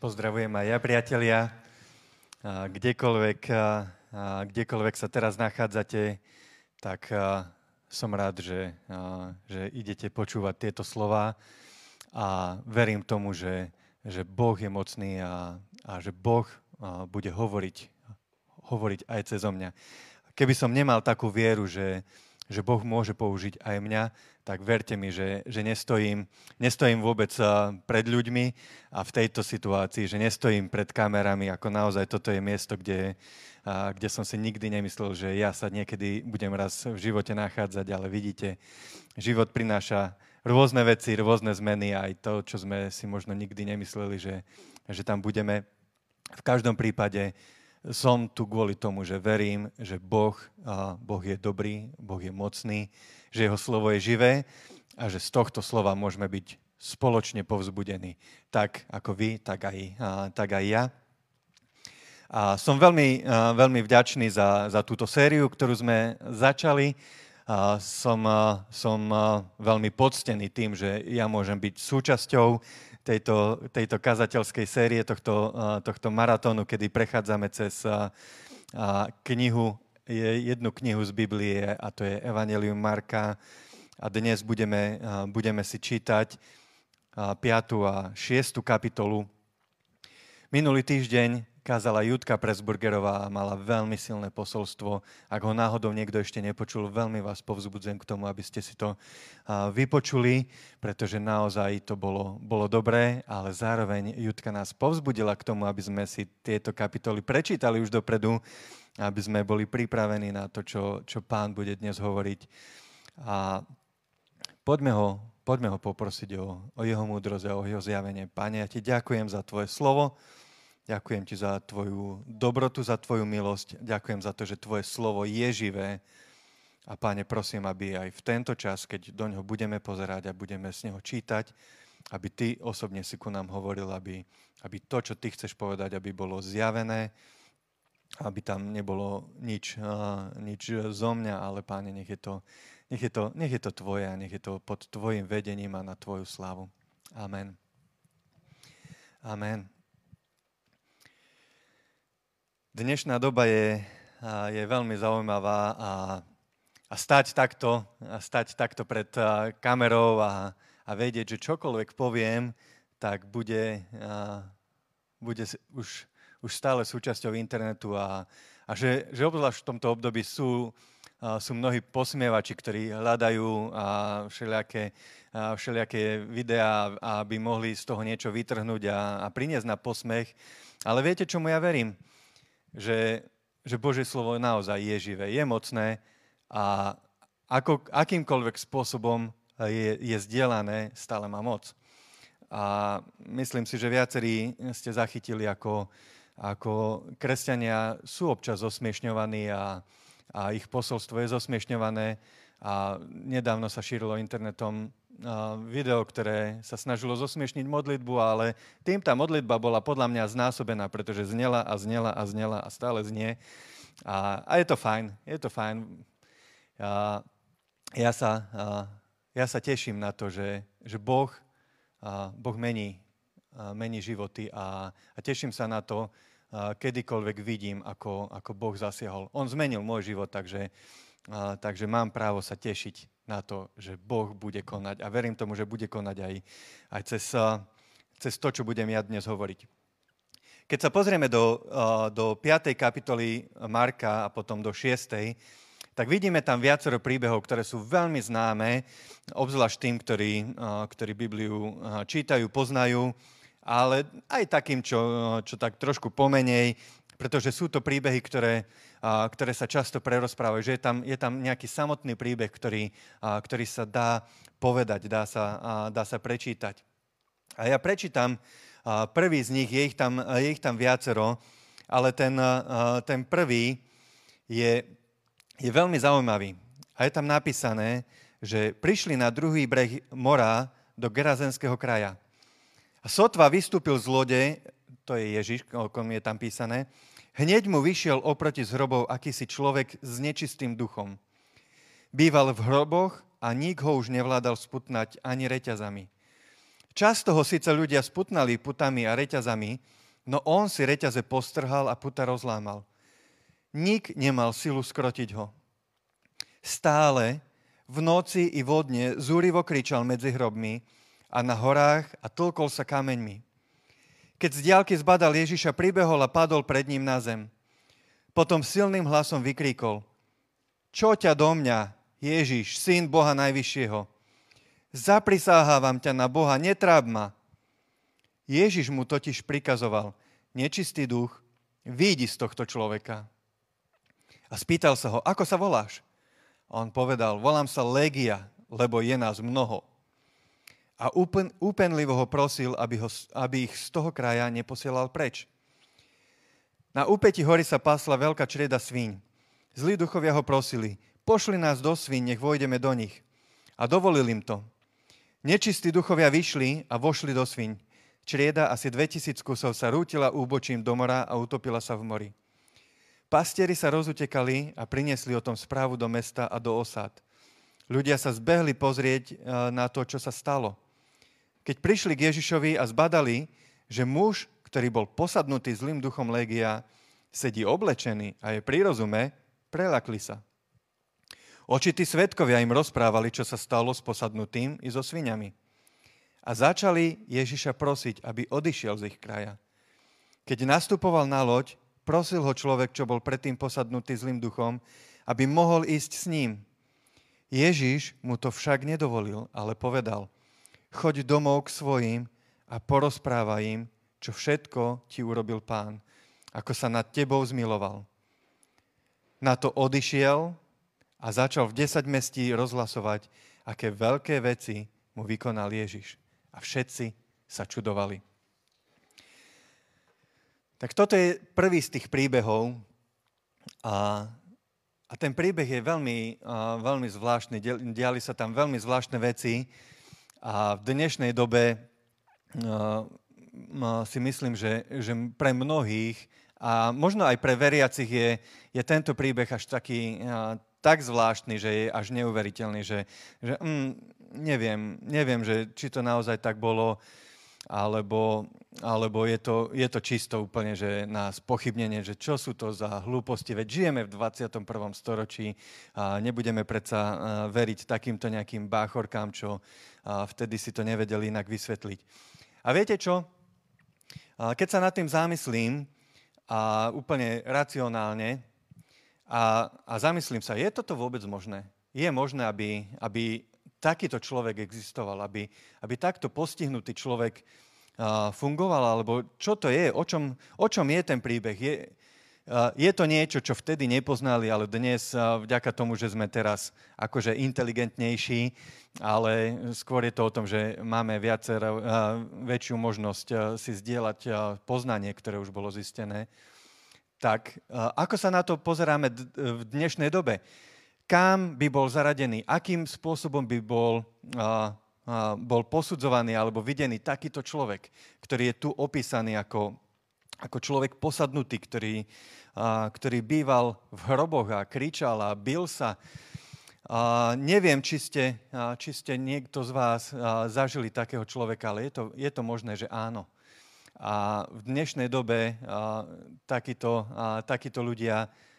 Pozdravujem aj ja, priatelia. Kdekoľvek, kdekoľvek sa teraz nachádzate, tak som rád, že, že idete počúvať tieto slova a verím tomu, že, že Boh je mocný a, a že Boh bude hovoriť, hovoriť aj cez mňa. Keby som nemal takú vieru, že, že Boh môže použiť aj mňa, tak verte mi, že, že nestojím, nestojím vôbec pred ľuďmi a v tejto situácii, že nestojím pred kamerami, ako naozaj toto je miesto, kde, kde som si nikdy nemyslel, že ja sa niekedy budem raz v živote nachádzať, ale vidíte, život prináša rôzne veci, rôzne zmeny aj to, čo sme si možno nikdy nemysleli, že, že tam budeme. V každom prípade som tu kvôli tomu, že verím, že Boh, boh je dobrý, Boh je mocný, že jeho slovo je živé a že z tohto slova môžeme byť spoločne povzbudení. Tak ako vy, tak aj, tak aj ja. A som veľmi, veľmi vďačný za, za túto sériu, ktorú sme začali. A som, som veľmi poctený tým, že ja môžem byť súčasťou tejto, tejto kazateľskej série, tohto, tohto maratónu, kedy prechádzame cez knihu, jednu knihu z Biblie a to je Evangelium Marka. A dnes budeme, budeme si čítať 5. a 6. kapitolu. Minulý týždeň kázala Judka Presburgerová a mala veľmi silné posolstvo. Ak ho náhodou niekto ešte nepočul, veľmi vás povzbudzujem k tomu, aby ste si to vypočuli, pretože naozaj to bolo, bolo dobré, ale zároveň Judka nás povzbudila k tomu, aby sme si tieto kapitoly prečítali už dopredu, aby sme boli pripravení na to, čo, čo pán bude dnes hovoriť. A poďme ho, poďme ho poprosiť o, o jeho múdrosť a o jeho zjavenie. Pane, ja ti ďakujem za tvoje slovo, Ďakujem ti za tvoju dobrotu, za tvoju milosť. Ďakujem za to, že tvoje slovo je živé. A páne, prosím, aby aj v tento čas, keď do ňoho budeme pozerať a budeme z neho čítať, aby ty osobne si ku nám hovoril, aby, aby to, čo ty chceš povedať, aby bolo zjavené, aby tam nebolo nič, nič zo mňa, ale páne, nech je, to, nech, je to, nech je to tvoje a nech je to pod tvojim vedením a na tvoju slavu. Amen. Amen. Dnešná doba je, je veľmi zaujímavá a, a stať, takto, a stať takto pred kamerou a, a vedieť, že čokoľvek poviem, tak bude, bude už, už stále súčasťou internetu a, a že, že obzvlášť v tomto období sú, sú mnohí posmievači, ktorí hľadajú všelijaké, všelijaké videá, aby mohli z toho niečo vytrhnúť a, a priniesť na posmech. Ale viete, čomu ja verím? že, že Božie slovo naozaj je živé, je mocné a ako, akýmkoľvek spôsobom je, je zdieľané, stále má moc. A myslím si, že viacerí ste zachytili, ako, ako kresťania sú občas zosmiešňovaní a, a ich posolstvo je zosmiešňované. A nedávno sa šírilo internetom video, ktoré sa snažilo zosmiešniť modlitbu, ale tým tá modlitba bola podľa mňa znásobená, pretože znela a znela a znela a stále znie. A, a je to fajn, je to fajn. A, ja, sa, a, ja sa teším na to, že, že Boh, a, boh mení, a, mení životy a, a teším sa na to, kedykoľvek vidím, ako, ako Boh zasiahol. On zmenil môj život, takže, takže mám právo sa tešiť na to, že Boh bude konať. A verím tomu, že bude konať aj, aj cez, cez to, čo budem ja dnes hovoriť. Keď sa pozrieme do, do 5. kapitoly Marka a potom do 6., tak vidíme tam viacero príbehov, ktoré sú veľmi známe, obzvlášť tým, ktorí, ktorí Bibliu čítajú, poznajú, ale aj takým, čo, čo tak trošku pomenej, pretože sú to príbehy, ktoré, ktoré sa často prerozprávajú, že je tam, je tam nejaký samotný príbeh, ktorý, ktorý sa dá povedať, dá sa, dá sa prečítať. A ja prečítam prvý z nich, je ich tam, je ich tam viacero, ale ten, ten prvý je, je veľmi zaujímavý. A je tam napísané, že prišli na druhý breh mora do Gerazenského kraja. A sotva vystúpil z lode, to je Ježiš, o kom je tam písané, Hneď mu vyšiel oproti z hrobov akýsi človek s nečistým duchom. Býval v hroboch a nik ho už nevládal sputnať ani reťazami. Často ho síce ľudia sputnali putami a reťazami, no on si reťaze postrhal a puta rozlámal. Nik nemal silu skrotiť ho. Stále v noci i vodne zúrivo kričal medzi hrobmi a na horách a tlkol sa kameňmi. Keď z diálky zbadal Ježiša, pribehol a padol pred ním na zem. Potom silným hlasom vykríkol, čo ťa do mňa, Ježiš, syn Boha Najvyššieho? Zaprisáhávam ťa na Boha, netráb ma. Ježiš mu totiž prikazoval, nečistý duch, výjdi z tohto človeka. A spýtal sa ho, ako sa voláš? A on povedal, volám sa Legia, lebo je nás mnoho. A úpln, úpenlivo ho prosil, aby, ho, aby ich z toho kraja neposielal preč. Na úpeti hory sa pásla veľká črieda svíň. Zlí duchovia ho prosili, pošli nás do svíň, nech vojdeme do nich. A dovolil im to. Nečistí duchovia vyšli a vošli do sviň. Črieda asi 2000 kusov sa rútila úbočím do mora a utopila sa v mori. Pastieri sa rozutekali a priniesli o tom správu do mesta a do osad. Ľudia sa zbehli pozrieť e, na to, čo sa stalo. Keď prišli k Ježišovi a zbadali, že muž, ktorý bol posadnutý zlým duchom légia, sedí oblečený a je pri rozume, prelakli sa. Očití svetkovia im rozprávali, čo sa stalo s posadnutým i so sviňami. A začali Ježiša prosiť, aby odišiel z ich kraja. Keď nastupoval na loď, prosil ho človek, čo bol predtým posadnutý zlým duchom, aby mohol ísť s ním. Ježiš mu to však nedovolil, ale povedal, choď domov k svojim a porozprávaj im, čo všetko ti urobil pán, ako sa nad tebou zmiloval. Na to odišiel a začal v 10 mestí rozhlasovať, aké veľké veci mu vykonal Ježiš. A všetci sa čudovali. Tak toto je prvý z tých príbehov a, a ten príbeh je veľmi, a, veľmi zvláštny. Diali sa tam veľmi zvláštne veci a v dnešnej dobe a, si myslím, že, že pre mnohých a možno aj pre veriacich je, je tento príbeh až taký, tak zvláštny, že je až neuveriteľný, že, že mm, neviem, neviem, že či to naozaj tak bolo, alebo, alebo je, to, je to čisto úplne, že nás pochybnenie, že čo sú to za hlúposti, veď žijeme v 21. storočí a nebudeme predsa veriť takýmto nejakým báchorkám, čo vtedy si to nevedeli inak vysvetliť. A viete čo? Keď sa nad tým zamyslím, a úplne racionálne, a, a zamyslím sa, je toto vôbec možné? Je možné, aby, aby takýto človek existoval, aby, aby takto postihnutý človek uh, fungoval, alebo čo to je, o čom, o čom je ten príbeh? Je, uh, je to niečo, čo vtedy nepoznali, ale dnes uh, vďaka tomu, že sme teraz akože inteligentnejší, ale skôr je to o tom, že máme viacer, väčšiu možnosť si zdieľať poznanie, ktoré už bolo zistené tak ako sa na to pozeráme v dnešnej dobe? Kam by bol zaradený? Akým spôsobom by bol, bol posudzovaný alebo videný takýto človek, ktorý je tu opísaný ako, ako človek posadnutý, ktorý, ktorý býval v hroboch a kričal a bil sa. Uh, neviem, či ste, uh, či ste niekto z vás uh, zažili takého človeka, ale je to, je to možné, že áno. A v dnešnej dobe a, takíto, a, takíto ľudia a,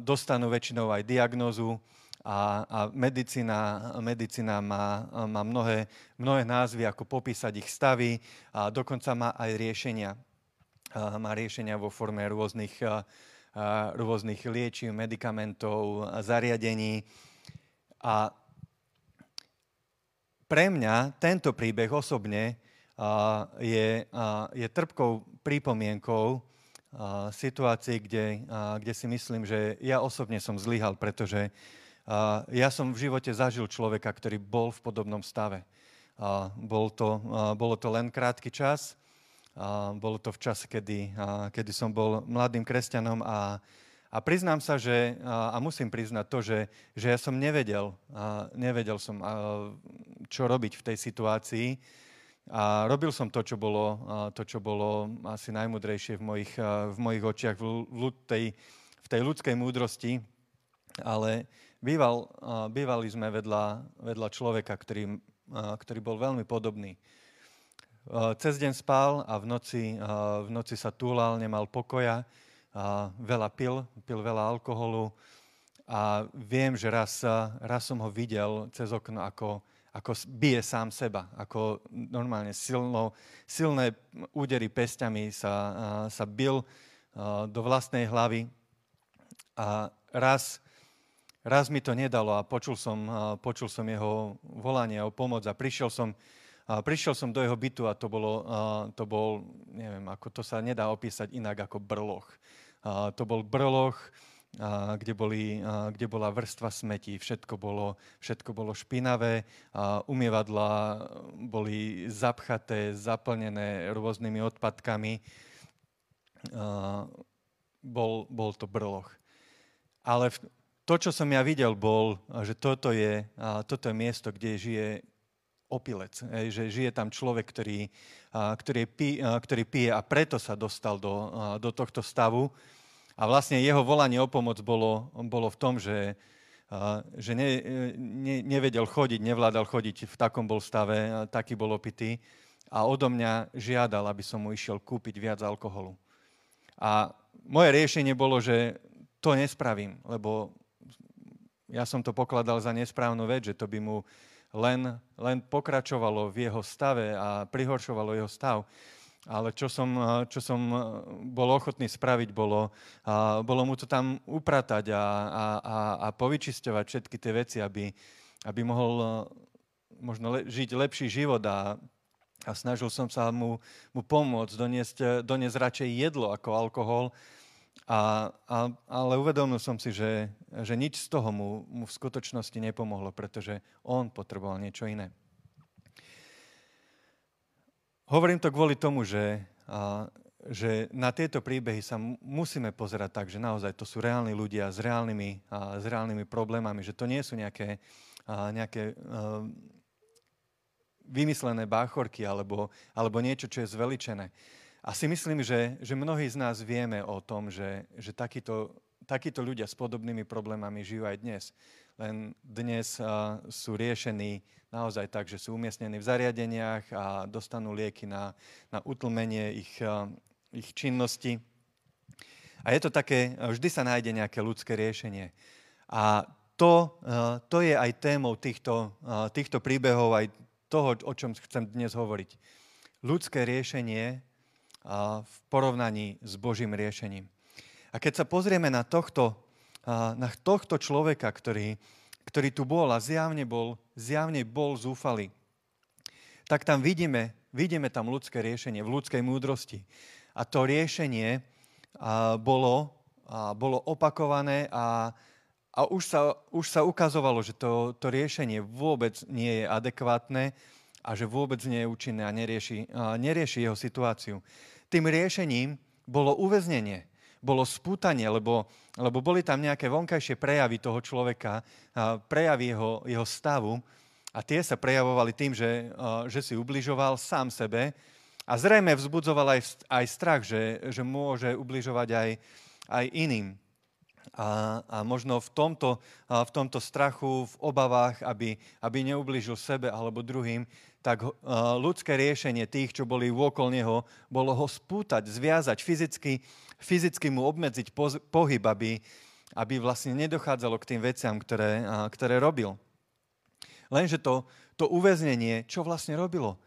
dostanú väčšinou aj diagnózu a, a medicína, medicína má, má mnohé, mnohé názvy, ako popísať ich stavy a dokonca má aj riešenia. Má riešenia vo forme rôznych, rôznych liečiv, medikamentov, zariadení. A pre mňa tento príbeh osobne je, je trpkou prípomienkou situácií, kde, kde si myslím, že ja osobne som zlyhal, pretože ja som v živote zažil človeka, ktorý bol v podobnom stave. Bol to, bolo to len krátky čas, bolo to v čase, kedy, kedy som bol mladým kresťanom a, a priznám sa, že, a musím priznať to, že, že ja som nevedel, nevedel som, čo robiť v tej situácii. A robil som to, čo bolo, to, čo bolo asi najmudrejšie v mojich, v mojich očiach, v, tej, v tej ľudskej múdrosti, ale býval, bývali sme vedľa, vedľa človeka, ktorý, ktorý bol veľmi podobný. cez deň spal a v noci, v noci sa túlal, nemal pokoja, veľa pil, pil veľa alkoholu a viem, že raz, raz som ho videl cez okno, ako, ako bije sám seba, ako normálne silno, silné údery pestiami sa, sa bil do vlastnej hlavy. A raz, raz mi to nedalo a počul som, počul som jeho volanie o pomoc a prišiel som, prišiel som do jeho bytu a to, bolo, to bol, neviem, ako to sa nedá opísať inak ako brloch. To bol brloch, kde, boli, kde bola vrstva smetí, všetko bolo, všetko bolo špinavé, umievadla boli zapchaté, zaplnené rôznymi odpadkami. Bol, bol to brloch. Ale to, čo som ja videl, bol, že toto je, toto je miesto, kde žije opilec, že žije tam človek, ktorý, ktorý, pí, ktorý pije a preto sa dostal do, do tohto stavu. A vlastne jeho volanie o pomoc bolo, bolo v tom, že, že ne, ne, nevedel chodiť, nevládal chodiť, v takom bol stave, taký bol opitý. A odo mňa žiadal, aby som mu išiel kúpiť viac alkoholu. A moje riešenie bolo, že to nespravím, lebo ja som to pokladal za nesprávnu vec, že to by mu len, len pokračovalo v jeho stave a prihoršovalo jeho stav. Ale čo som, čo som bol ochotný spraviť, bolo, bolo mu to tam upratať a, a, a, a povyčisťovať všetky tie veci, aby, aby mohol možno le, žiť lepší život a, a snažil som sa mu, mu pomôcť doniesť, doniesť radšej jedlo ako alkohol. A, a, ale uvedomil som si, že, že nič z toho mu, mu v skutočnosti nepomohlo, pretože on potreboval niečo iné. Hovorím to kvôli tomu, že, a, že na tieto príbehy sa musíme pozerať tak, že naozaj to sú reálni ľudia s reálnymi, a, s reálnymi problémami, že to nie sú nejaké, a, nejaké a, vymyslené báchorky alebo, alebo niečo, čo je zveličené. A si myslím, že, že mnohí z nás vieme o tom, že, že takíto, takíto ľudia s podobnými problémami žijú aj dnes. Len dnes sú riešení naozaj tak, že sú umiestnení v zariadeniach a dostanú lieky na, na utlmenie ich, ich činnosti. A je to také, vždy sa nájde nejaké ľudské riešenie. A to, to je aj témou týchto, týchto príbehov, aj toho, o čom chcem dnes hovoriť. Ľudské riešenie v porovnaní s Božím riešením. A keď sa pozrieme na tohto, na tohto človeka, ktorý, ktorý tu bol a zjavne bol, zjavne bol zúfalý, tak tam vidíme, vidíme tam ľudské riešenie, v ľudskej múdrosti. A to riešenie a, bolo, a, bolo opakované a, a už, sa, už sa ukazovalo, že to, to riešenie vôbec nie je adekvátne a že vôbec nie je účinné a nerieši, a nerieši jeho situáciu. Tým riešením bolo uväznenie bolo spútanie, lebo, lebo boli tam nejaké vonkajšie prejavy toho človeka, prejavy jeho, jeho stavu a tie sa prejavovali tým, že, že si ubližoval sám sebe a zrejme vzbudzoval aj, aj strach, že, že môže ubližovať aj, aj iným. A, a možno v tomto, v tomto strachu, v obavách, aby, aby neublížil sebe alebo druhým, tak ľudské riešenie tých, čo boli vôkol neho, bolo ho spútať, zviazať, fyzicky, fyzicky mu obmedziť pohyb, aby, aby vlastne nedochádzalo k tým veciam, ktoré, ktoré robil. Lenže to, to uväznenie, čo vlastne robilo?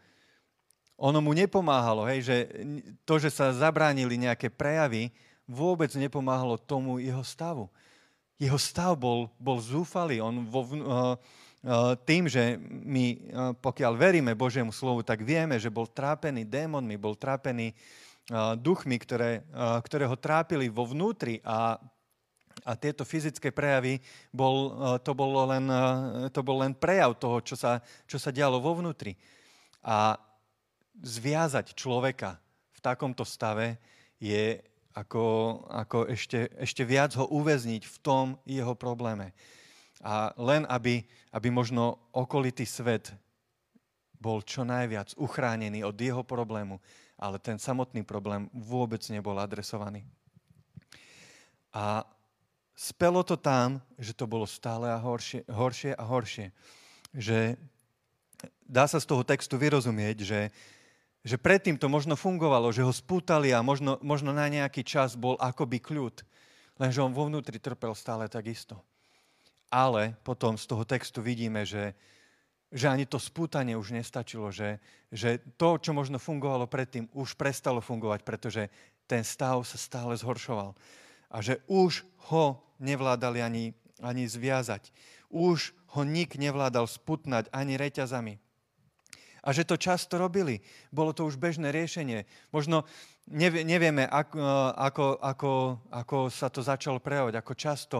Ono mu nepomáhalo, hej, že to, že sa zabránili nejaké prejavy, vôbec nepomáhalo tomu jeho stavu. Jeho stav bol, bol zúfalý. On vo, uh, tým, že my, pokiaľ veríme Božiemu slovu, tak vieme, že bol trápený démonmi, bol trápený duchmi, ktoré, ktoré ho trápili vo vnútri a, a tieto fyzické prejavy, bol, to, bolo len, to bol len prejav toho, čo sa, čo sa dialo vo vnútri. A zviazať človeka v takomto stave je ako, ako ešte, ešte viac ho uväzniť v tom jeho probléme a len aby, aby možno okolitý svet bol čo najviac uchránený od jeho problému, ale ten samotný problém vôbec nebol adresovaný. A spelo to tam, že to bolo stále a horšie, horšie a horšie. Že dá sa z toho textu vyrozumieť, že, že predtým to možno fungovalo, že ho spútali a možno, možno na nejaký čas bol akoby kľud, lenže on vo vnútri trpel stále takisto. Ale potom z toho textu vidíme, že, že ani to spútanie už nestačilo, že, že to, čo možno fungovalo predtým, už prestalo fungovať, pretože ten stav sa stále zhoršoval. A že už ho nevládali ani, ani zviazať. Už ho nik nevládal sputnať ani reťazami a že to často robili. Bolo to už bežné riešenie. Možno nevieme, ako, ako, ako, ako sa to začalo prejavovať, ako často,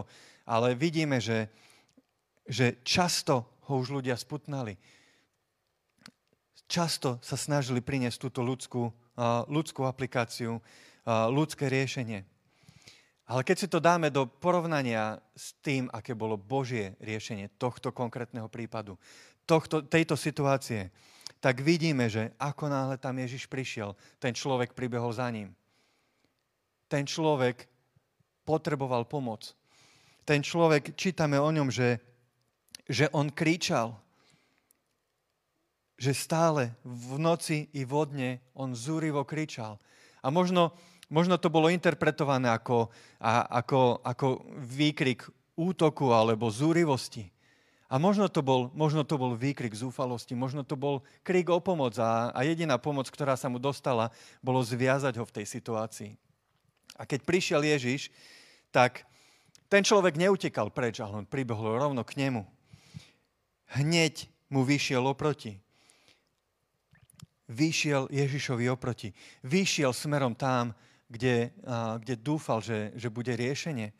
ale vidíme, že, že často ho už ľudia sputnali. Často sa snažili priniesť túto ľudskú, ľudskú aplikáciu, ľudské riešenie. Ale keď si to dáme do porovnania s tým, aké bolo Božie riešenie tohto konkrétneho prípadu, tohto, tejto situácie, tak vidíme, že ako náhle tam Ježiš prišiel, ten človek pribehol za ním. Ten človek potreboval pomoc. Ten človek, čítame o ňom, že, že on kričal, že stále v noci i vodne on zúrivo kričal. A možno, možno to bolo interpretované ako, a, ako, ako výkrik útoku alebo zúrivosti. A možno to, bol, možno to bol výkrik zúfalosti, možno to bol krik o pomoc a, a jediná pomoc, ktorá sa mu dostala, bolo zviazať ho v tej situácii. A keď prišiel Ježiš, tak ten človek neutekal preč, ale on pribehol rovno k nemu. Hneď mu vyšiel oproti. Vyšiel Ježišovi oproti. Vyšiel smerom tam, kde, kde dúfal, že, že bude riešenie.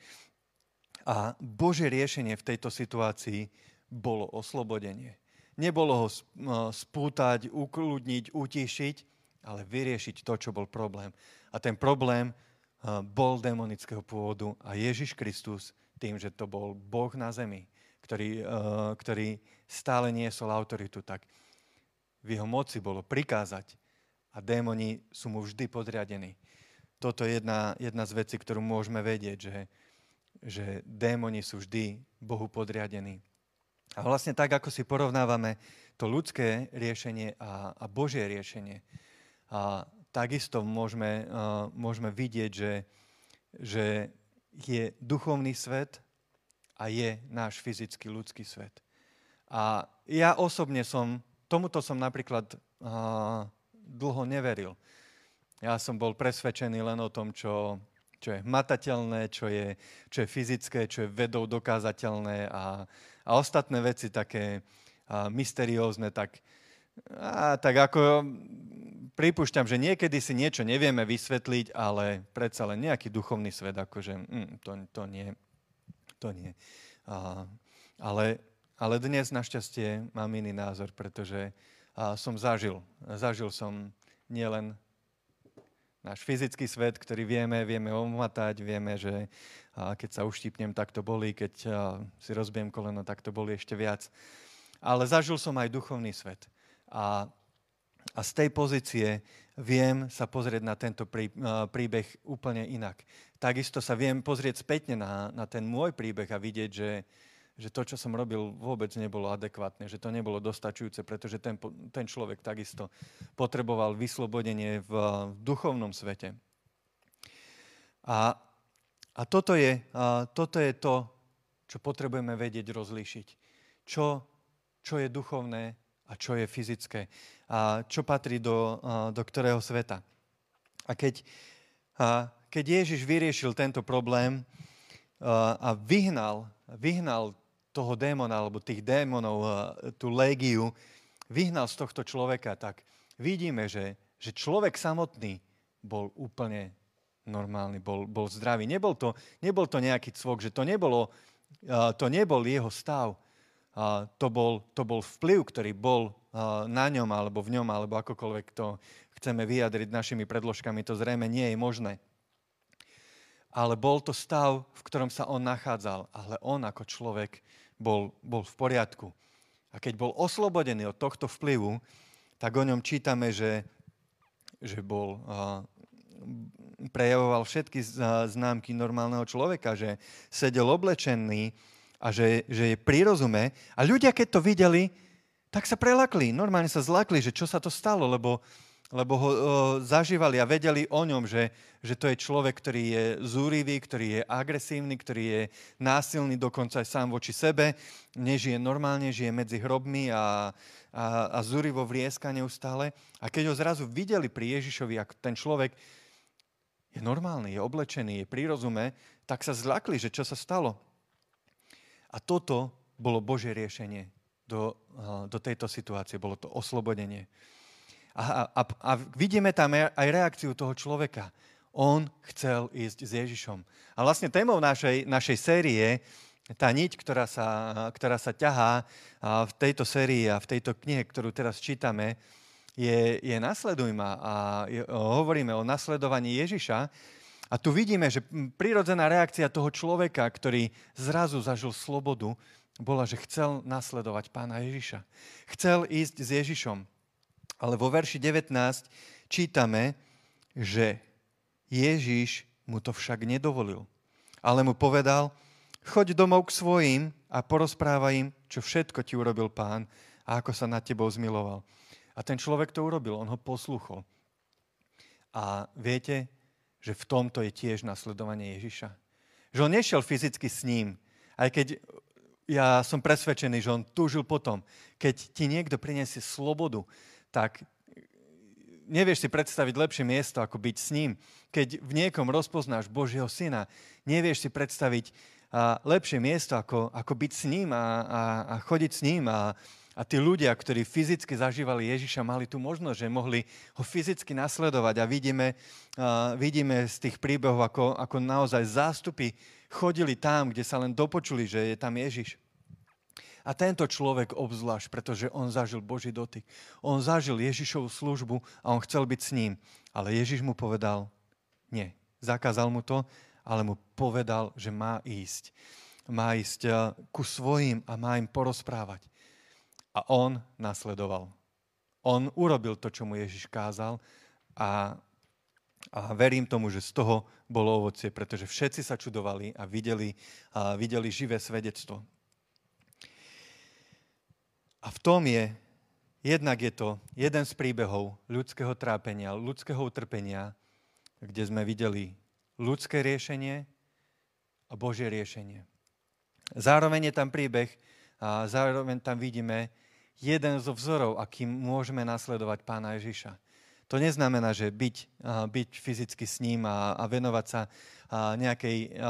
A Bože riešenie v tejto situácii bolo oslobodenie. Nebolo ho spútať, ukludniť, utišiť, ale vyriešiť to, čo bol problém. A ten problém bol demonického pôvodu a Ježiš Kristus tým, že to bol Boh na zemi, ktorý, ktorý stále niesol autoritu, tak v jeho moci bolo prikázať a démoni sú mu vždy podriadení. Toto je jedna, jedna z vecí, ktorú môžeme vedieť, že, že démoni sú vždy Bohu podriadení. A vlastne tak, ako si porovnávame to ľudské riešenie a, a Božie riešenie, a takisto môžeme, uh, môžeme vidieť, že, že je duchovný svet a je náš fyzický ľudský svet. A ja osobne som, tomuto som napríklad uh, dlho neveril. Ja som bol presvedčený len o tom, čo, čo je matateľné, čo je, čo je fyzické, čo je vedou dokázateľné a, a ostatné veci také a, mysteriózne, tak, a, tak ako pripúšťam, že niekedy si niečo nevieme vysvetliť, ale predsa len nejaký duchovný svet, akože mm, to, to nie. To nie. A, ale, ale dnes našťastie mám iný názor, pretože som zažil. Zažil som nielen náš fyzický svet, ktorý vieme, vieme omatať, vieme, že keď sa uštípnem, tak to bolí, keď si rozbijem koleno, tak to bolí ešte viac. Ale zažil som aj duchovný svet. A, a z tej pozície viem sa pozrieť na tento prí, príbeh úplne inak. Takisto sa viem pozrieť spätne na, na ten môj príbeh a vidieť, že, že to, čo som robil, vôbec nebolo adekvátne, že to nebolo dostačujúce, pretože ten, ten človek takisto potreboval vyslobodenie v, v duchovnom svete. A, a, toto, je, a toto je to, čo potrebujeme vedieť rozlíšiť. Čo, čo je duchovné a čo je fyzické. A čo patrí do, do ktorého sveta. A keď, a keď Ježiš vyriešil tento problém a vyhnal, vyhnal toho démona alebo tých démonov, tú légiu, vyhnal z tohto človeka, tak vidíme, že, že človek samotný bol úplne normálny, bol, bol zdravý. Nebol to, nebol to nejaký cvok, že to, nebolo, to nebol jeho stav. To bol, to bol vplyv, ktorý bol na ňom, alebo v ňom, alebo akokoľvek to chceme vyjadriť našimi predložkami, to zrejme nie je možné. Ale bol to stav, v ktorom sa on nachádzal. Ale on ako človek bol, bol v poriadku. A keď bol oslobodený od tohto vplyvu, tak o ňom čítame, že, že bol, uh, prejavoval všetky známky normálneho človeka, že sedel oblečený a že, že je pri rozume. A ľudia, keď to videli, tak sa prelakli. Normálne sa zlakli, že čo sa to stalo, lebo, lebo ho o, zažívali a vedeli o ňom, že, že to je človek, ktorý je zúrivý, ktorý je agresívny, ktorý je násilný dokonca aj sám voči sebe, nežije normálne, žije medzi hrobmi a, a, a zúrivo vrieska neustále. A keď ho zrazu videli pri Ježišovi, ako ten človek je normálny, je oblečený, je pri rozume, tak sa zľakli, že čo sa stalo. A toto bolo Božie riešenie do, do tejto situácie, bolo to oslobodenie. A, a, a vidíme tam aj reakciu toho človeka. On chcel ísť s Ježišom. A vlastne témou našej, našej série, tá niť, ktorá sa, ktorá sa ťahá v tejto sérii a v tejto knihe, ktorú teraz čítame, je, je nasleduj a hovoríme o nasledovaní Ježiša. A tu vidíme, že prirodzená reakcia toho človeka, ktorý zrazu zažil slobodu, bola, že chcel nasledovať pána Ježiša. Chcel ísť s Ježišom. Ale vo verši 19 čítame, že Ježiš mu to však nedovolil. Ale mu povedal, choď domov k svojim a porozprávaj im, čo všetko ti urobil pán a ako sa nad tebou zmiloval. A ten človek to urobil, on ho posluchol. A viete, že v tomto je tiež nasledovanie Ježiša. Že on nešiel fyzicky s ním, aj keď ja som presvedčený, že on túžil potom, keď ti niekto priniesie slobodu, tak nevieš si predstaviť lepšie miesto, ako byť s ním. Keď v niekom rozpoznáš Božieho syna, nevieš si predstaviť a, lepšie miesto, ako, ako byť s ním a, a, a chodiť s ním. A, a tí ľudia, ktorí fyzicky zažívali Ježiša, mali tú možnosť, že mohli ho fyzicky nasledovať. A vidíme, a vidíme z tých príbehov, ako, ako naozaj zástupy chodili tam, kde sa len dopočuli, že je tam Ježiš. A tento človek obzvlášť, pretože on zažil Boží dotyk. On zažil Ježišovú službu a on chcel byť s ním. Ale Ježiš mu povedal, nie. Zakázal mu to, ale mu povedal, že má ísť. Má ísť eh, ku svojim a má im porozprávať. A on nasledoval. On urobil to, čo mu Ježiš kázal a, a verím tomu, že z toho bolo ovocie, pretože všetci sa čudovali a videli, a videli živé svedectvo. A v tom je, jednak je to jeden z príbehov ľudského trápenia, ľudského utrpenia, kde sme videli ľudské riešenie a Božie riešenie. Zároveň je tam príbeh a zároveň tam vidíme jeden zo vzorov, akým môžeme nasledovať pána Ježiša. To neznamená, že byť, byť fyzicky s ním a, a venovať sa nejakej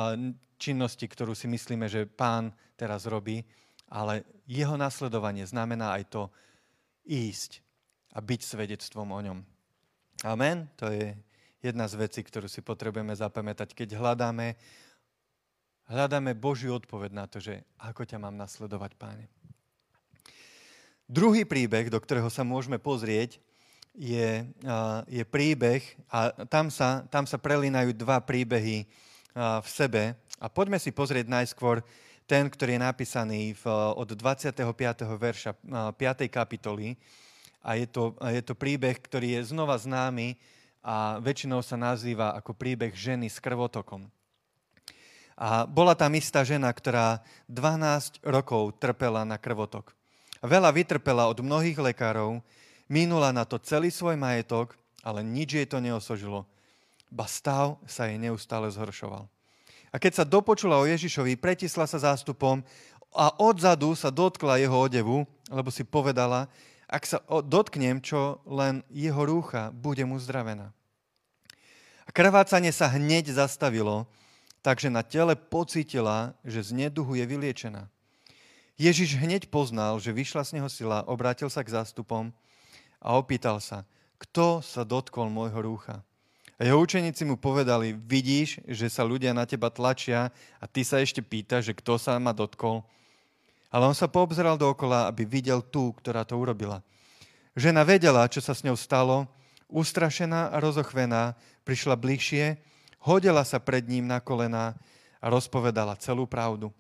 činnosti, ktorú si myslíme, že pán teraz robí, ale jeho nasledovanie znamená aj to ísť a byť svedectvom o ňom. Amen? To je jedna z vecí, ktorú si potrebujeme zapamätať, keď hľadáme, hľadáme Božiu odpoveď na to, že ako ťa mám nasledovať, páne. Druhý príbeh, do ktorého sa môžeme pozrieť, je, je príbeh, a tam sa, tam sa prelínajú dva príbehy v sebe. A poďme si pozrieť najskôr ten, ktorý je napísaný v, od 25. verša 5. kapitoly. A je to, je to príbeh, ktorý je znova známy a väčšinou sa nazýva ako príbeh ženy s krvotokom. A bola tam istá žena, ktorá 12 rokov trpela na krvotok. Veľa vytrpela od mnohých lekárov, minula na to celý svoj majetok, ale nič jej to neosožilo. Ba stav sa jej neustále zhoršoval. A keď sa dopočula o Ježišovi, pretisla sa zástupom a odzadu sa dotkla jeho odevu, lebo si povedala, ak sa dotknem čo len jeho rúcha, bude mu. A krvácanie sa hneď zastavilo, takže na tele pocítila, že z neduhu je vyliečená. Ježiš hneď poznal, že vyšla z neho sila, obrátil sa k zástupom a opýtal sa, kto sa dotkol môjho rúcha. A jeho učeníci mu povedali, vidíš, že sa ľudia na teba tlačia a ty sa ešte pýta, že kto sa ma dotkol. Ale on sa poobzeral dookola, aby videl tú, ktorá to urobila. Žena vedela, čo sa s ňou stalo, ustrašená a rozochvená, prišla bližšie, hodila sa pred ním na kolená a rozpovedala celú pravdu.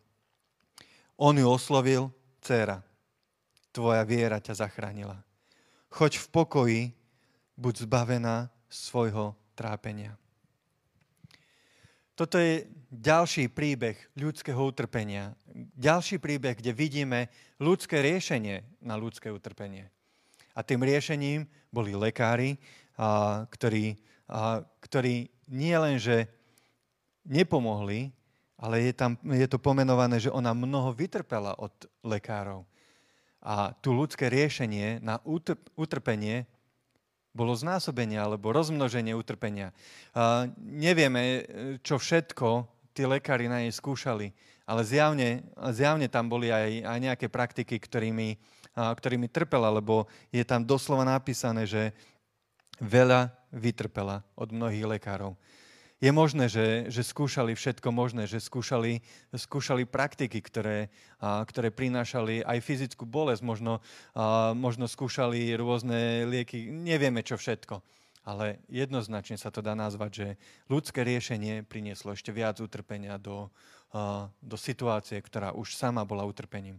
On ju oslovil, dcéra, tvoja viera ťa zachránila. Choď v pokoji, buď zbavená svojho trápenia. Toto je ďalší príbeh ľudského utrpenia. Ďalší príbeh, kde vidíme ľudské riešenie na ľudské utrpenie. A tým riešením boli lekári, ktorí, ktorí nie len, že nepomohli, ale je, tam, je to pomenované, že ona mnoho vytrpela od lekárov. A tu ľudské riešenie na utrpenie bolo znásobenie alebo rozmnoženie utrpenia. A nevieme, čo všetko tí lekári na nej skúšali, ale zjavne, zjavne tam boli aj, aj nejaké praktiky, ktorými, a, ktorými trpela, lebo je tam doslova napísané, že veľa vytrpela od mnohých lekárov je možné, že, že skúšali všetko možné, že skúšali, skúšali praktiky, ktoré, a, ktoré prinášali aj fyzickú bolesť, možno, a, možno skúšali rôzne lieky, nevieme čo všetko. Ale jednoznačne sa to dá nazvať, že ľudské riešenie prinieslo ešte viac utrpenia do, a, do situácie, ktorá už sama bola utrpením.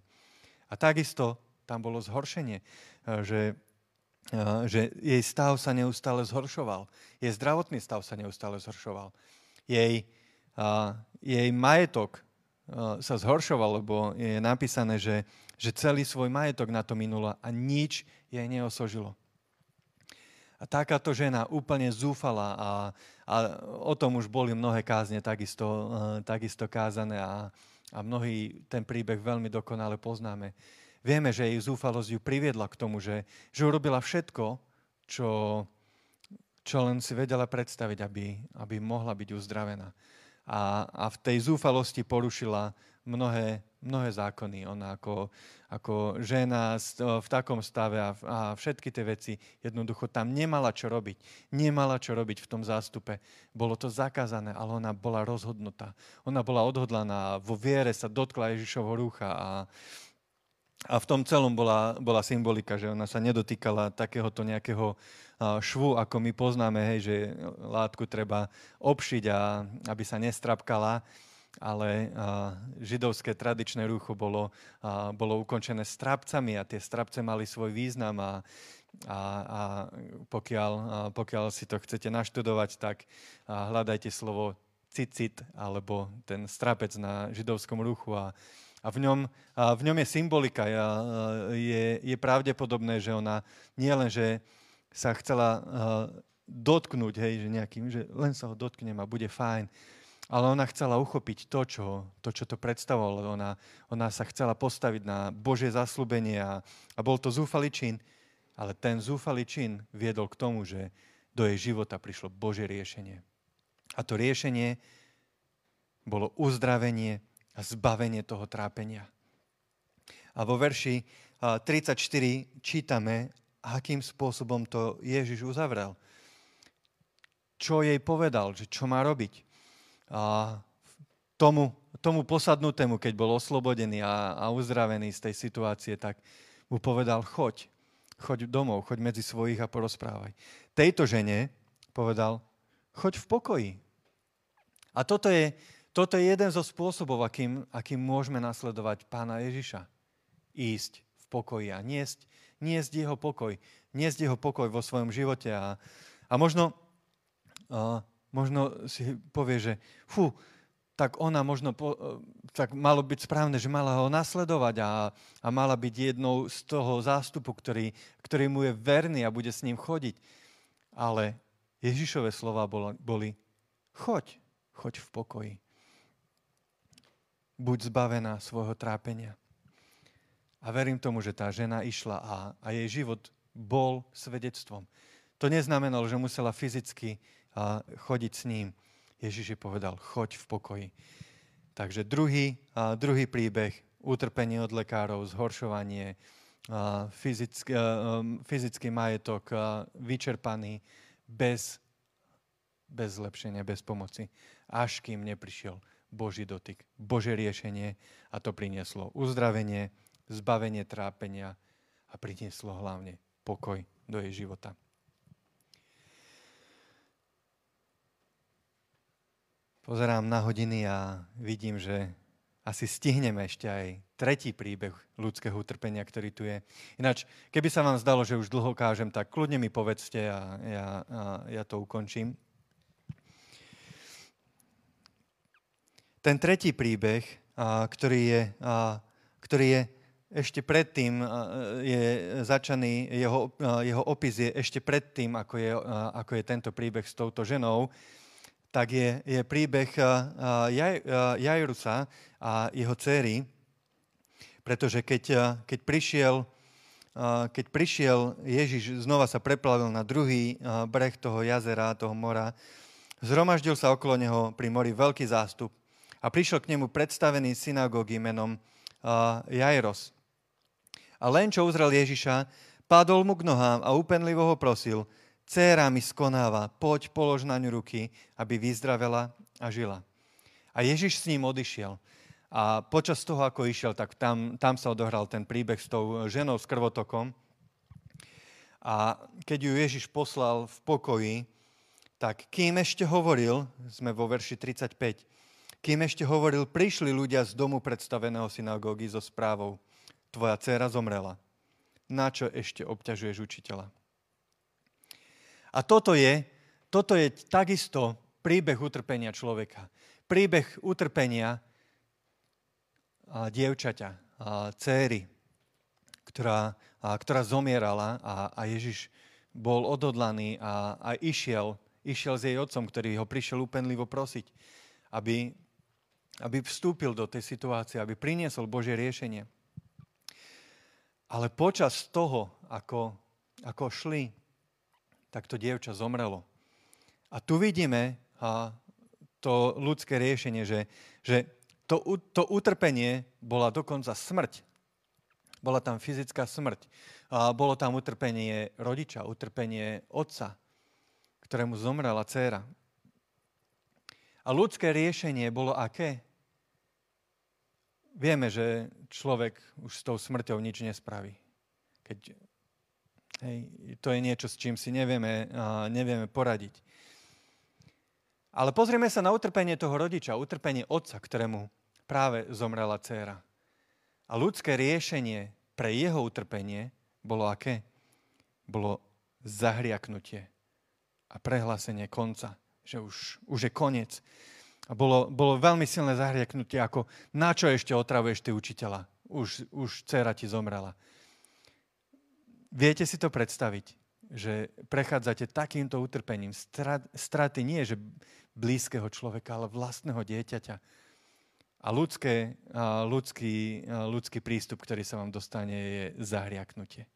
A takisto tam bolo zhoršenie, že že jej stav sa neustále zhoršoval. Jej zdravotný stav sa neustále zhoršoval. Jej, jej majetok sa zhoršoval, lebo je napísané, že, že celý svoj majetok na to minula a nič jej neosožilo. A takáto žena úplne zúfala a, a o tom už boli mnohé kázne takisto, takisto kázané a, a mnohí ten príbeh veľmi dokonale poznáme. Vieme, že jej zúfalosť ju priviedla k tomu, že, že urobila všetko, čo, čo len si vedela predstaviť, aby, aby mohla byť uzdravená. A, a v tej zúfalosti porušila mnohé, mnohé zákony. Ona ako, ako žena v takom stave a, a všetky tie veci jednoducho tam nemala čo robiť. Nemala čo robiť v tom zástupe. Bolo to zakázané, ale ona bola rozhodnutá. Ona bola odhodlaná, vo viere sa dotkla Ježišovho rúcha a, a v tom celom bola, bola symbolika, že ona sa nedotýkala takéhoto nejakého švu, ako my poznáme, hej, že látku treba obšiť, a, aby sa nestrapkala, ale a, židovské tradičné rúcho bolo, a, bolo ukončené strapcami a tie strapce mali svoj význam a, a, a pokiaľ, a pokiaľ si to chcete naštudovať, tak a hľadajte slovo cicit alebo ten strapec na židovskom ruchu a, a v ňom, a v ňom je symbolika. Je, je pravdepodobné, že ona nie len, že sa chcela dotknúť, hej, že nejakým, že len sa ho dotknem a bude fajn, ale ona chcela uchopiť to, čo to, čo to predstavovalo. Ona, ona sa chcela postaviť na Božie zaslúbenie a, a bol to zúfalý čin, ale ten zúfalý čin viedol k tomu, že do jej života prišlo Božie riešenie. A to riešenie bolo uzdravenie zbavenie toho trápenia. A vo verši 34 čítame, akým spôsobom to Ježiš uzavrel. Čo jej povedal, že čo má robiť. A tomu, tomu posadnutému, keď bol oslobodený a, a uzdravený z tej situácie, tak mu povedal, choď, choď domov, choď medzi svojich a porozprávaj. Tejto žene povedal, choď v pokoji. A toto je toto je jeden zo spôsobov, akým, akým môžeme nasledovať pána Ježiša. Ísť v pokoji a niesť, niesť jeho pokoj. Niesť jeho pokoj vo svojom živote. A, a možno, a, možno si povie, že fú, tak ona možno, po, tak malo byť správne, že mala ho nasledovať a, a mala byť jednou z toho zástupu, ktorý, ktorý mu je verný a bude s ním chodiť. Ale Ježišové slova boli choď, choď v pokoji buď zbavená svojho trápenia. A verím tomu, že tá žena išla a, a jej život bol svedectvom. To neznamenalo, že musela fyzicky a, chodiť s ním. Ježiš je povedal, choď v pokoji. Takže druhý, a, druhý príbeh, utrpenie od lekárov, zhoršovanie, a, fyzický, a, fyzický majetok a, vyčerpaný, bez, bez zlepšenia, bez pomoci, až kým neprišiel Boží dotyk, Božie riešenie a to prinieslo uzdravenie, zbavenie trápenia a prinieslo hlavne pokoj do jej života. Pozerám na hodiny a vidím, že asi stihneme ešte aj tretí príbeh ľudského utrpenia, ktorý tu je. Ináč, keby sa vám zdalo, že už dlho kážem, tak kľudne mi povedzte a ja, a ja to ukončím. Ten tretí príbeh, ktorý je, ktorý je ešte predtým je začaný, jeho, jeho opis je ešte predtým, ako je, ako je tento príbeh s touto ženou, tak je, je príbeh Jajrusa a jeho céry, pretože keď, keď, prišiel, keď prišiel Ježiš, znova sa preplavil na druhý breh toho jazera, toho mora, zhromaždil sa okolo neho pri mori veľký zástup a prišiel k nemu predstavený synagógy menom Jairos. A len čo uzrel Ježiša, padol mu k nohám a úpenlivo ho prosil, Céra mi skonáva, poď, polož na ňu ruky, aby vyzdravela a žila. A Ježiš s ním odišiel. A počas toho, ako išiel, tak tam, tam sa odohral ten príbeh s tou ženou s krvotokom. A keď ju Ježiš poslal v pokoji, tak kým ešte hovoril, sme vo verši 35, kým ešte hovoril, prišli ľudia z domu predstaveného synagógy so správou. Tvoja dcéra zomrela. Na čo ešte obťažuješ učiteľa? A toto je, toto je takisto príbeh utrpenia človeka. Príbeh utrpenia a dievčaťa, a céry, ktorá, a, ktorá zomierala a, a Ježiš bol odhodlaný a, a išiel, išiel s jej otcom, ktorý ho prišiel úpenlivo prosiť, aby aby vstúpil do tej situácie, aby priniesol Božie riešenie. Ale počas toho, ako, ako šli, tak to dievča zomrelo. A tu vidíme a, to ľudské riešenie, že, že to, to utrpenie bola dokonca smrť. Bola tam fyzická smrť. A bolo tam utrpenie rodiča, utrpenie otca, ktorému zomrela dcéra. A ľudské riešenie bolo aké? Vieme, že človek už s tou smrťou nič nespraví. Keď, hej, to je niečo, s čím si nevieme, uh, nevieme poradiť. Ale pozrieme sa na utrpenie toho rodiča, utrpenie otca, ktorému práve zomrela dcéra. A ľudské riešenie pre jeho utrpenie bolo aké? Bolo zahriaknutie a prehlásenie konca že už, už je koniec. A bolo, bolo veľmi silné zahrieknutie, ako na čo ešte otravuješ ty učiteľa? Už, už dcera ti zomrela. Viete si to predstaviť, že prechádzate takýmto utrpením, straty nie, že blízkeho človeka, ale vlastného dieťaťa. A ľudské, a ľudský, a ľudský prístup, ktorý sa vám dostane, je zahriaknutie.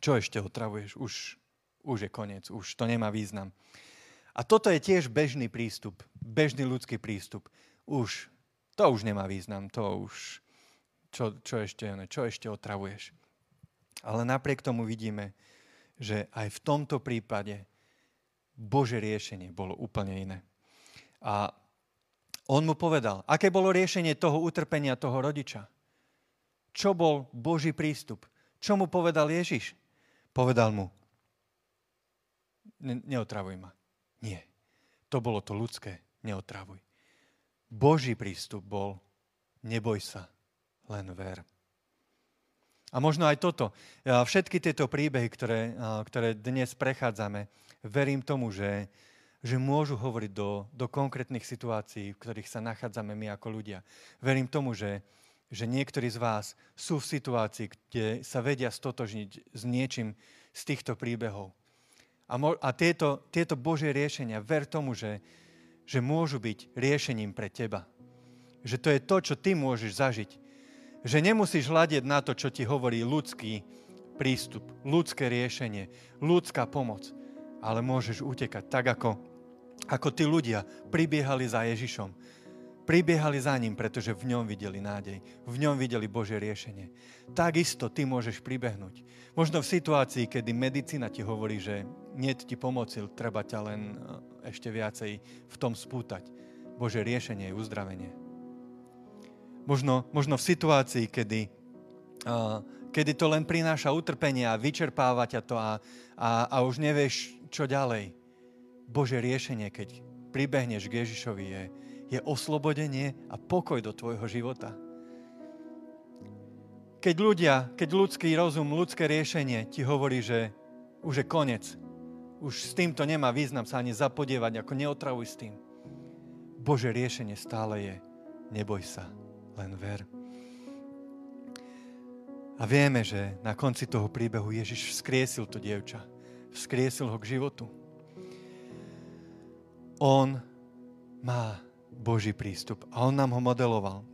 Čo ešte otravuješ? Už, už je koniec, už to nemá význam. A toto je tiež bežný prístup, bežný ľudský prístup. Už, to už nemá význam, to už, čo, čo, ešte, čo ešte otravuješ. Ale napriek tomu vidíme, že aj v tomto prípade Bože riešenie bolo úplne iné. A on mu povedal, aké bolo riešenie toho utrpenia toho rodiča. Čo bol Boží prístup? Čo mu povedal Ježiš? Povedal mu, ne, neotravuj ma. Nie. To bolo to ľudské. Neotravuj. Boží prístup bol neboj sa, len ver. A možno aj toto. Všetky tieto príbehy, ktoré, ktoré dnes prechádzame, verím tomu, že, že môžu hovoriť do, do konkrétnych situácií, v ktorých sa nachádzame my ako ľudia. Verím tomu, že, že niektorí z vás sú v situácii, kde sa vedia stotožniť s niečím z týchto príbehov. A, mo- a tieto, tieto Božie riešenia, ver tomu, že, že môžu byť riešením pre teba. Že to je to, čo ty môžeš zažiť. Že nemusíš hľadiť na to, čo ti hovorí ľudský prístup, ľudské riešenie, ľudská pomoc, ale môžeš utekať tak, ako, ako tí ľudia pribiehali za Ježišom Pribiehali za ním, pretože v ňom videli nádej. V ňom videli Božie riešenie. Takisto ty môžeš pribehnúť. Možno v situácii, kedy medicína ti hovorí, že nie ti pomoci, treba ťa len e, ešte viacej v tom spútať. Bože riešenie je uzdravenie. Možno, možno v situácii, kedy, uh, kedy to len prináša utrpenie a vyčerpáva ťa to a, a, a už nevieš, čo ďalej. Bože riešenie, keď pribehneš k Ježišovi, je, je oslobodenie a pokoj do tvojho života. Keď ľudia, keď ľudský rozum, ľudské riešenie ti hovorí, že už je koniec, už s týmto nemá význam sa ani zapodievať, ako neotravuj s tým. Bože riešenie stále je, neboj sa, len ver. A vieme, že na konci toho príbehu Ježiš vzkriesil to dievča. Vzkriesil ho k životu. On má Boží prístup a on nám ho modeloval.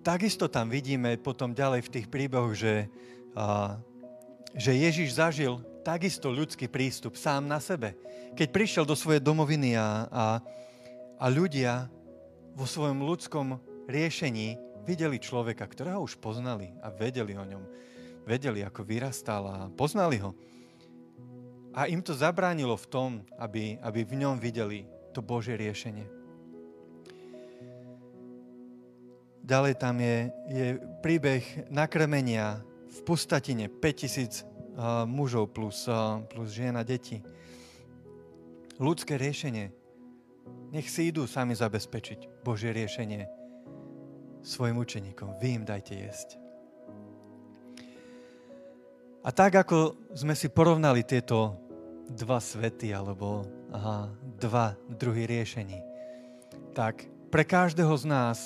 Takisto tam vidíme potom ďalej v tých príbehoch, že, a, že Ježiš zažil takisto ľudský prístup sám na sebe. Keď prišiel do svojej domoviny a, a, a ľudia vo svojom ľudskom riešení videli človeka, ktorého už poznali a vedeli o ňom. Vedeli, ako vyrastal a poznali ho. A im to zabránilo v tom, aby, aby v ňom videli to Božie riešenie. Ďalej tam je, je príbeh nakrmenia v pustatine 5000 uh, mužov plus, uh, plus žien a. Ľudské riešenie. Nech si idú sami zabezpečiť Božie riešenie svojim učeníkom. Vy im dajte jesť. A tak, ako sme si porovnali tieto dva svety, alebo aha, dva druhy riešení, tak pre každého z nás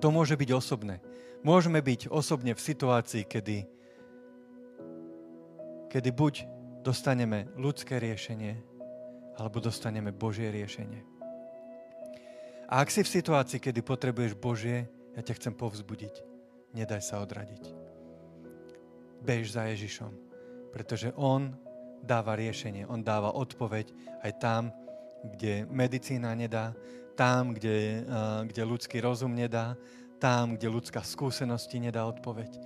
to môže byť osobné. Môžeme byť osobne v situácii, kedy, kedy buď dostaneme ľudské riešenie, alebo dostaneme Božie riešenie. A ak si v situácii, kedy potrebuješ Božie, ja ťa chcem povzbudiť. Nedaj sa odradiť. Bež za Ježišom, pretože On dáva riešenie, On dáva odpoveď aj tam, kde medicína nedá, tam, kde, kde ľudský rozum nedá, tam, kde ľudská skúsenosti nedá odpoveď,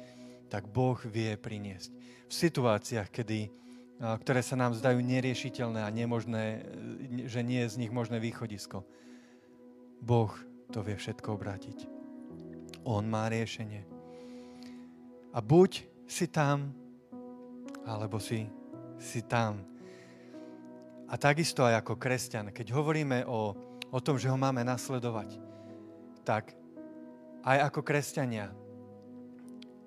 tak Boh vie priniesť. V situáciách, kedy, ktoré sa nám zdajú neriešiteľné a nemožné, že nie je z nich možné východisko, Boh to vie všetko obrátiť. On má riešenie. A buď si tam, alebo si, si tam. A takisto aj ako kresťan, keď hovoríme o, o tom, že ho máme nasledovať, tak aj ako kresťania,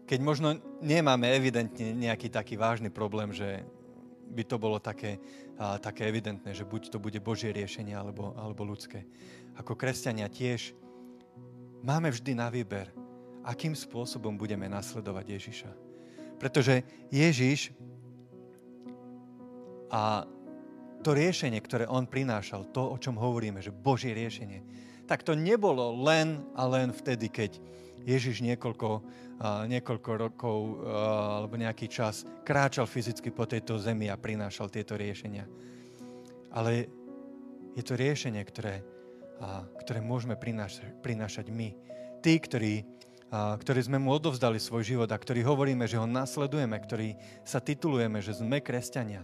keď možno nemáme evidentne nejaký taký vážny problém, že by to bolo také, a, také evidentné, že buď to bude Božie riešenie, alebo, alebo ľudské. Ako kresťania tiež máme vždy na výber, akým spôsobom budeme nasledovať Ježiša. Pretože Ježiš a to riešenie, ktoré on prinášal, to, o čom hovoríme, že Božie riešenie, tak to nebolo len a len vtedy, keď Ježiš niekoľko, niekoľko rokov alebo nejaký čas kráčal fyzicky po tejto zemi a prinášal tieto riešenia. Ale je to riešenie, ktoré, ktoré môžeme prinášať, prinášať my. Tí, ktorí, ktorí sme mu odovzdali svoj život a ktorí hovoríme, že ho nasledujeme, ktorí sa titulujeme, že sme kresťania,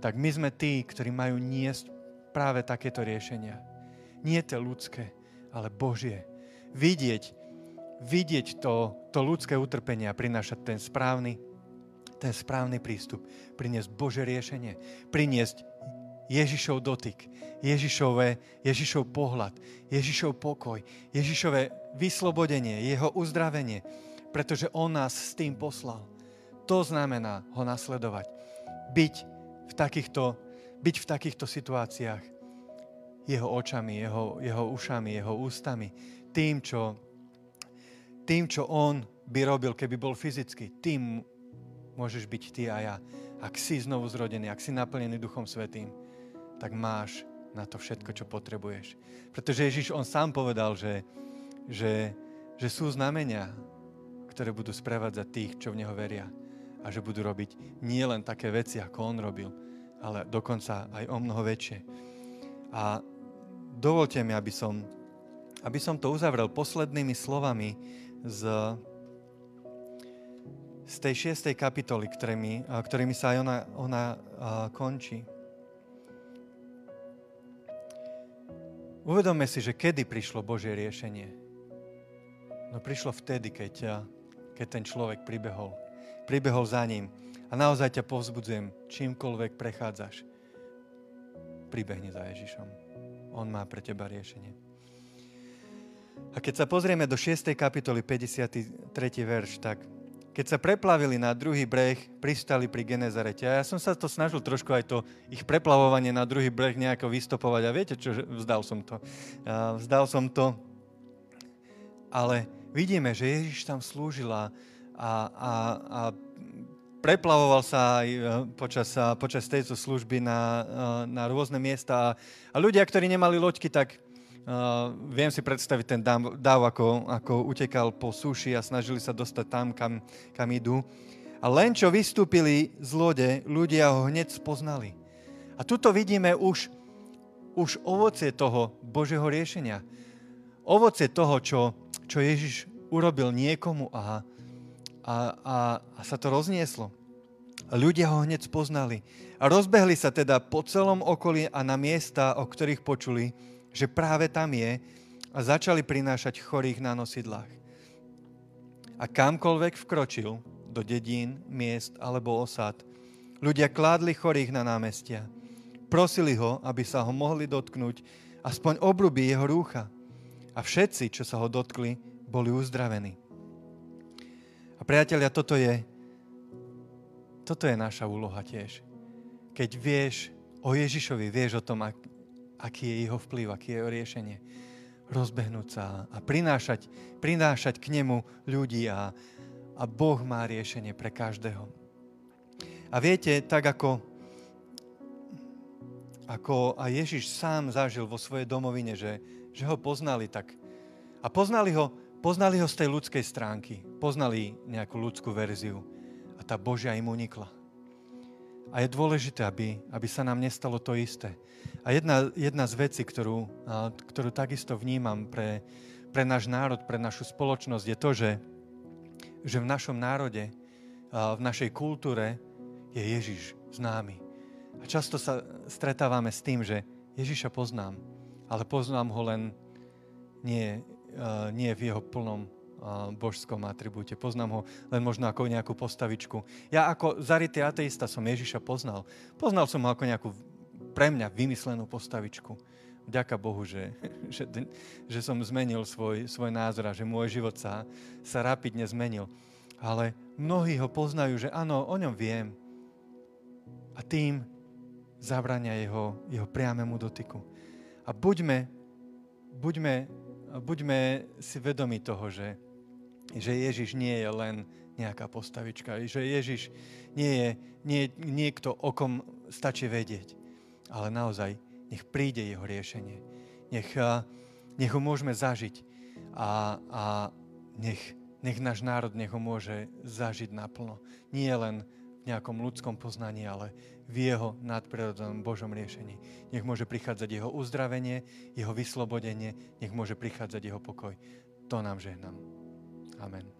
tak my sme tí, ktorí majú niesť práve takéto riešenia. Nie tie ľudské, ale Božie. Vidieť, vidieť to, to ľudské utrpenie a prinášať ten správny, ten správny prístup. Priniesť Bože riešenie. Priniesť Ježišov dotyk, Ježišové, Ježišov pohľad, Ježišov pokoj, Ježišové vyslobodenie, jeho uzdravenie, pretože On nás s tým poslal. To znamená ho nasledovať. Byť v takýchto, byť v takýchto situáciách jeho očami, jeho, jeho ušami, jeho ústami, tým, čo tým, čo on by robil, keby bol fyzicky, tým môžeš byť ty a ja. Ak si znovu zrodený, ak si naplnený Duchom Svetým, tak máš na to všetko, čo potrebuješ. Pretože Ježiš, on sám povedal, že, že, že sú znamenia, ktoré budú sprevádzať tých, čo v Neho veria. A že budú robiť nie len také veci, ako On robil, ale dokonca aj o mnoho väčšie. A dovolte mi, aby som, aby som to uzavrel poslednými slovami z, z tej šiestej kapitoly, ktorými, ktorými sa aj ona, ona končí. Uvedomme si, že kedy prišlo Božie riešenie. No prišlo vtedy, keď, keď ten človek pribehol. Pribehol za ním. A naozaj ťa povzbudzujem, čímkoľvek prechádzaš, pribehni za Ježišom. On má pre teba riešenie. A keď sa pozrieme do 6. kapitoly 53. verš, tak keď sa preplavili na druhý breh, pristali pri Genezarete. A ja som sa to snažil trošku aj to ich preplavovanie na druhý breh nejako vystopovať. A viete čo, vzdal som to. Vzdal som to. Ale vidíme, že Ježiš tam slúžil a, a, a preplavoval sa aj e, počas, počas tejto služby na, e, na rôzne miesta. A ľudia, ktorí nemali loďky, tak uh, viem si predstaviť ten dáv, ako, ako utekal po suši a snažili sa dostať tam, kam, kam idú. A len čo vystúpili z lode, ľudia ho hneď spoznali. A tuto vidíme už, už ovocie toho Božieho riešenia. Ovocie toho, čo, čo Ježiš urobil niekomu a, a, a, a sa to roznieslo. Ľudia ho hneď spoznali. A rozbehli sa teda po celom okolí a na miesta, o ktorých počuli, že práve tam je a začali prinášať chorých na nosidlách. A kamkoľvek vkročil, do dedín, miest alebo osad, ľudia kládli chorých na námestia. Prosili ho, aby sa ho mohli dotknúť aspoň obruby jeho rúcha. A všetci, čo sa ho dotkli, boli uzdravení. Priatelia, toto je, toto je naša úloha tiež. Keď vieš o Ježišovi, vieš o tom, ak, aký je jeho vplyv, aký je jeho riešenie. Rozbehnúť sa a prinášať, prinášať k nemu ľudí a, a Boh má riešenie pre každého. A viete, tak ako, ako a Ježiš sám zažil vo svojej domovine, že, že ho poznali tak. A poznali ho Poznali ho z tej ľudskej stránky, poznali nejakú ľudskú verziu a tá Božia im unikla. A je dôležité, aby, aby sa nám nestalo to isté. A jedna, jedna z vecí, ktorú, ktorú takisto vnímam pre, pre náš národ, pre našu spoločnosť, je to, že, že v našom národe, v našej kultúre je Ježiš s námi. A často sa stretávame s tým, že Ježiša poznám, ale poznám ho len nie nie v jeho plnom božskom atribúte. Poznám ho len možno ako nejakú postavičku. Ja ako zarytý ateista som Ježiša poznal. Poznal som ho ako nejakú pre mňa vymyslenú postavičku. Vďaka Bohu, že, že, že som zmenil svoj, svoj názor a že môj život sa, sa rapidne zmenil. Ale mnohí ho poznajú, že áno, o ňom viem. A tým zabrania jeho, jeho priamému dotyku. A buďme, buďme buďme si vedomi toho, že, že Ježiš nie je len nejaká postavička, že Ježiš nie je nie, niekto, o kom stačí vedieť, ale naozaj nech príde jeho riešenie. Nech, nech ho môžeme zažiť a, a nech, nech náš národ nech ho môže zažiť naplno. Nie len v nejakom ľudskom poznaní, ale v jeho nadprirodzenom Božom riešení. Nech môže prichádzať jeho uzdravenie, jeho vyslobodenie, nech môže prichádzať jeho pokoj. To nám žehnám. Amen.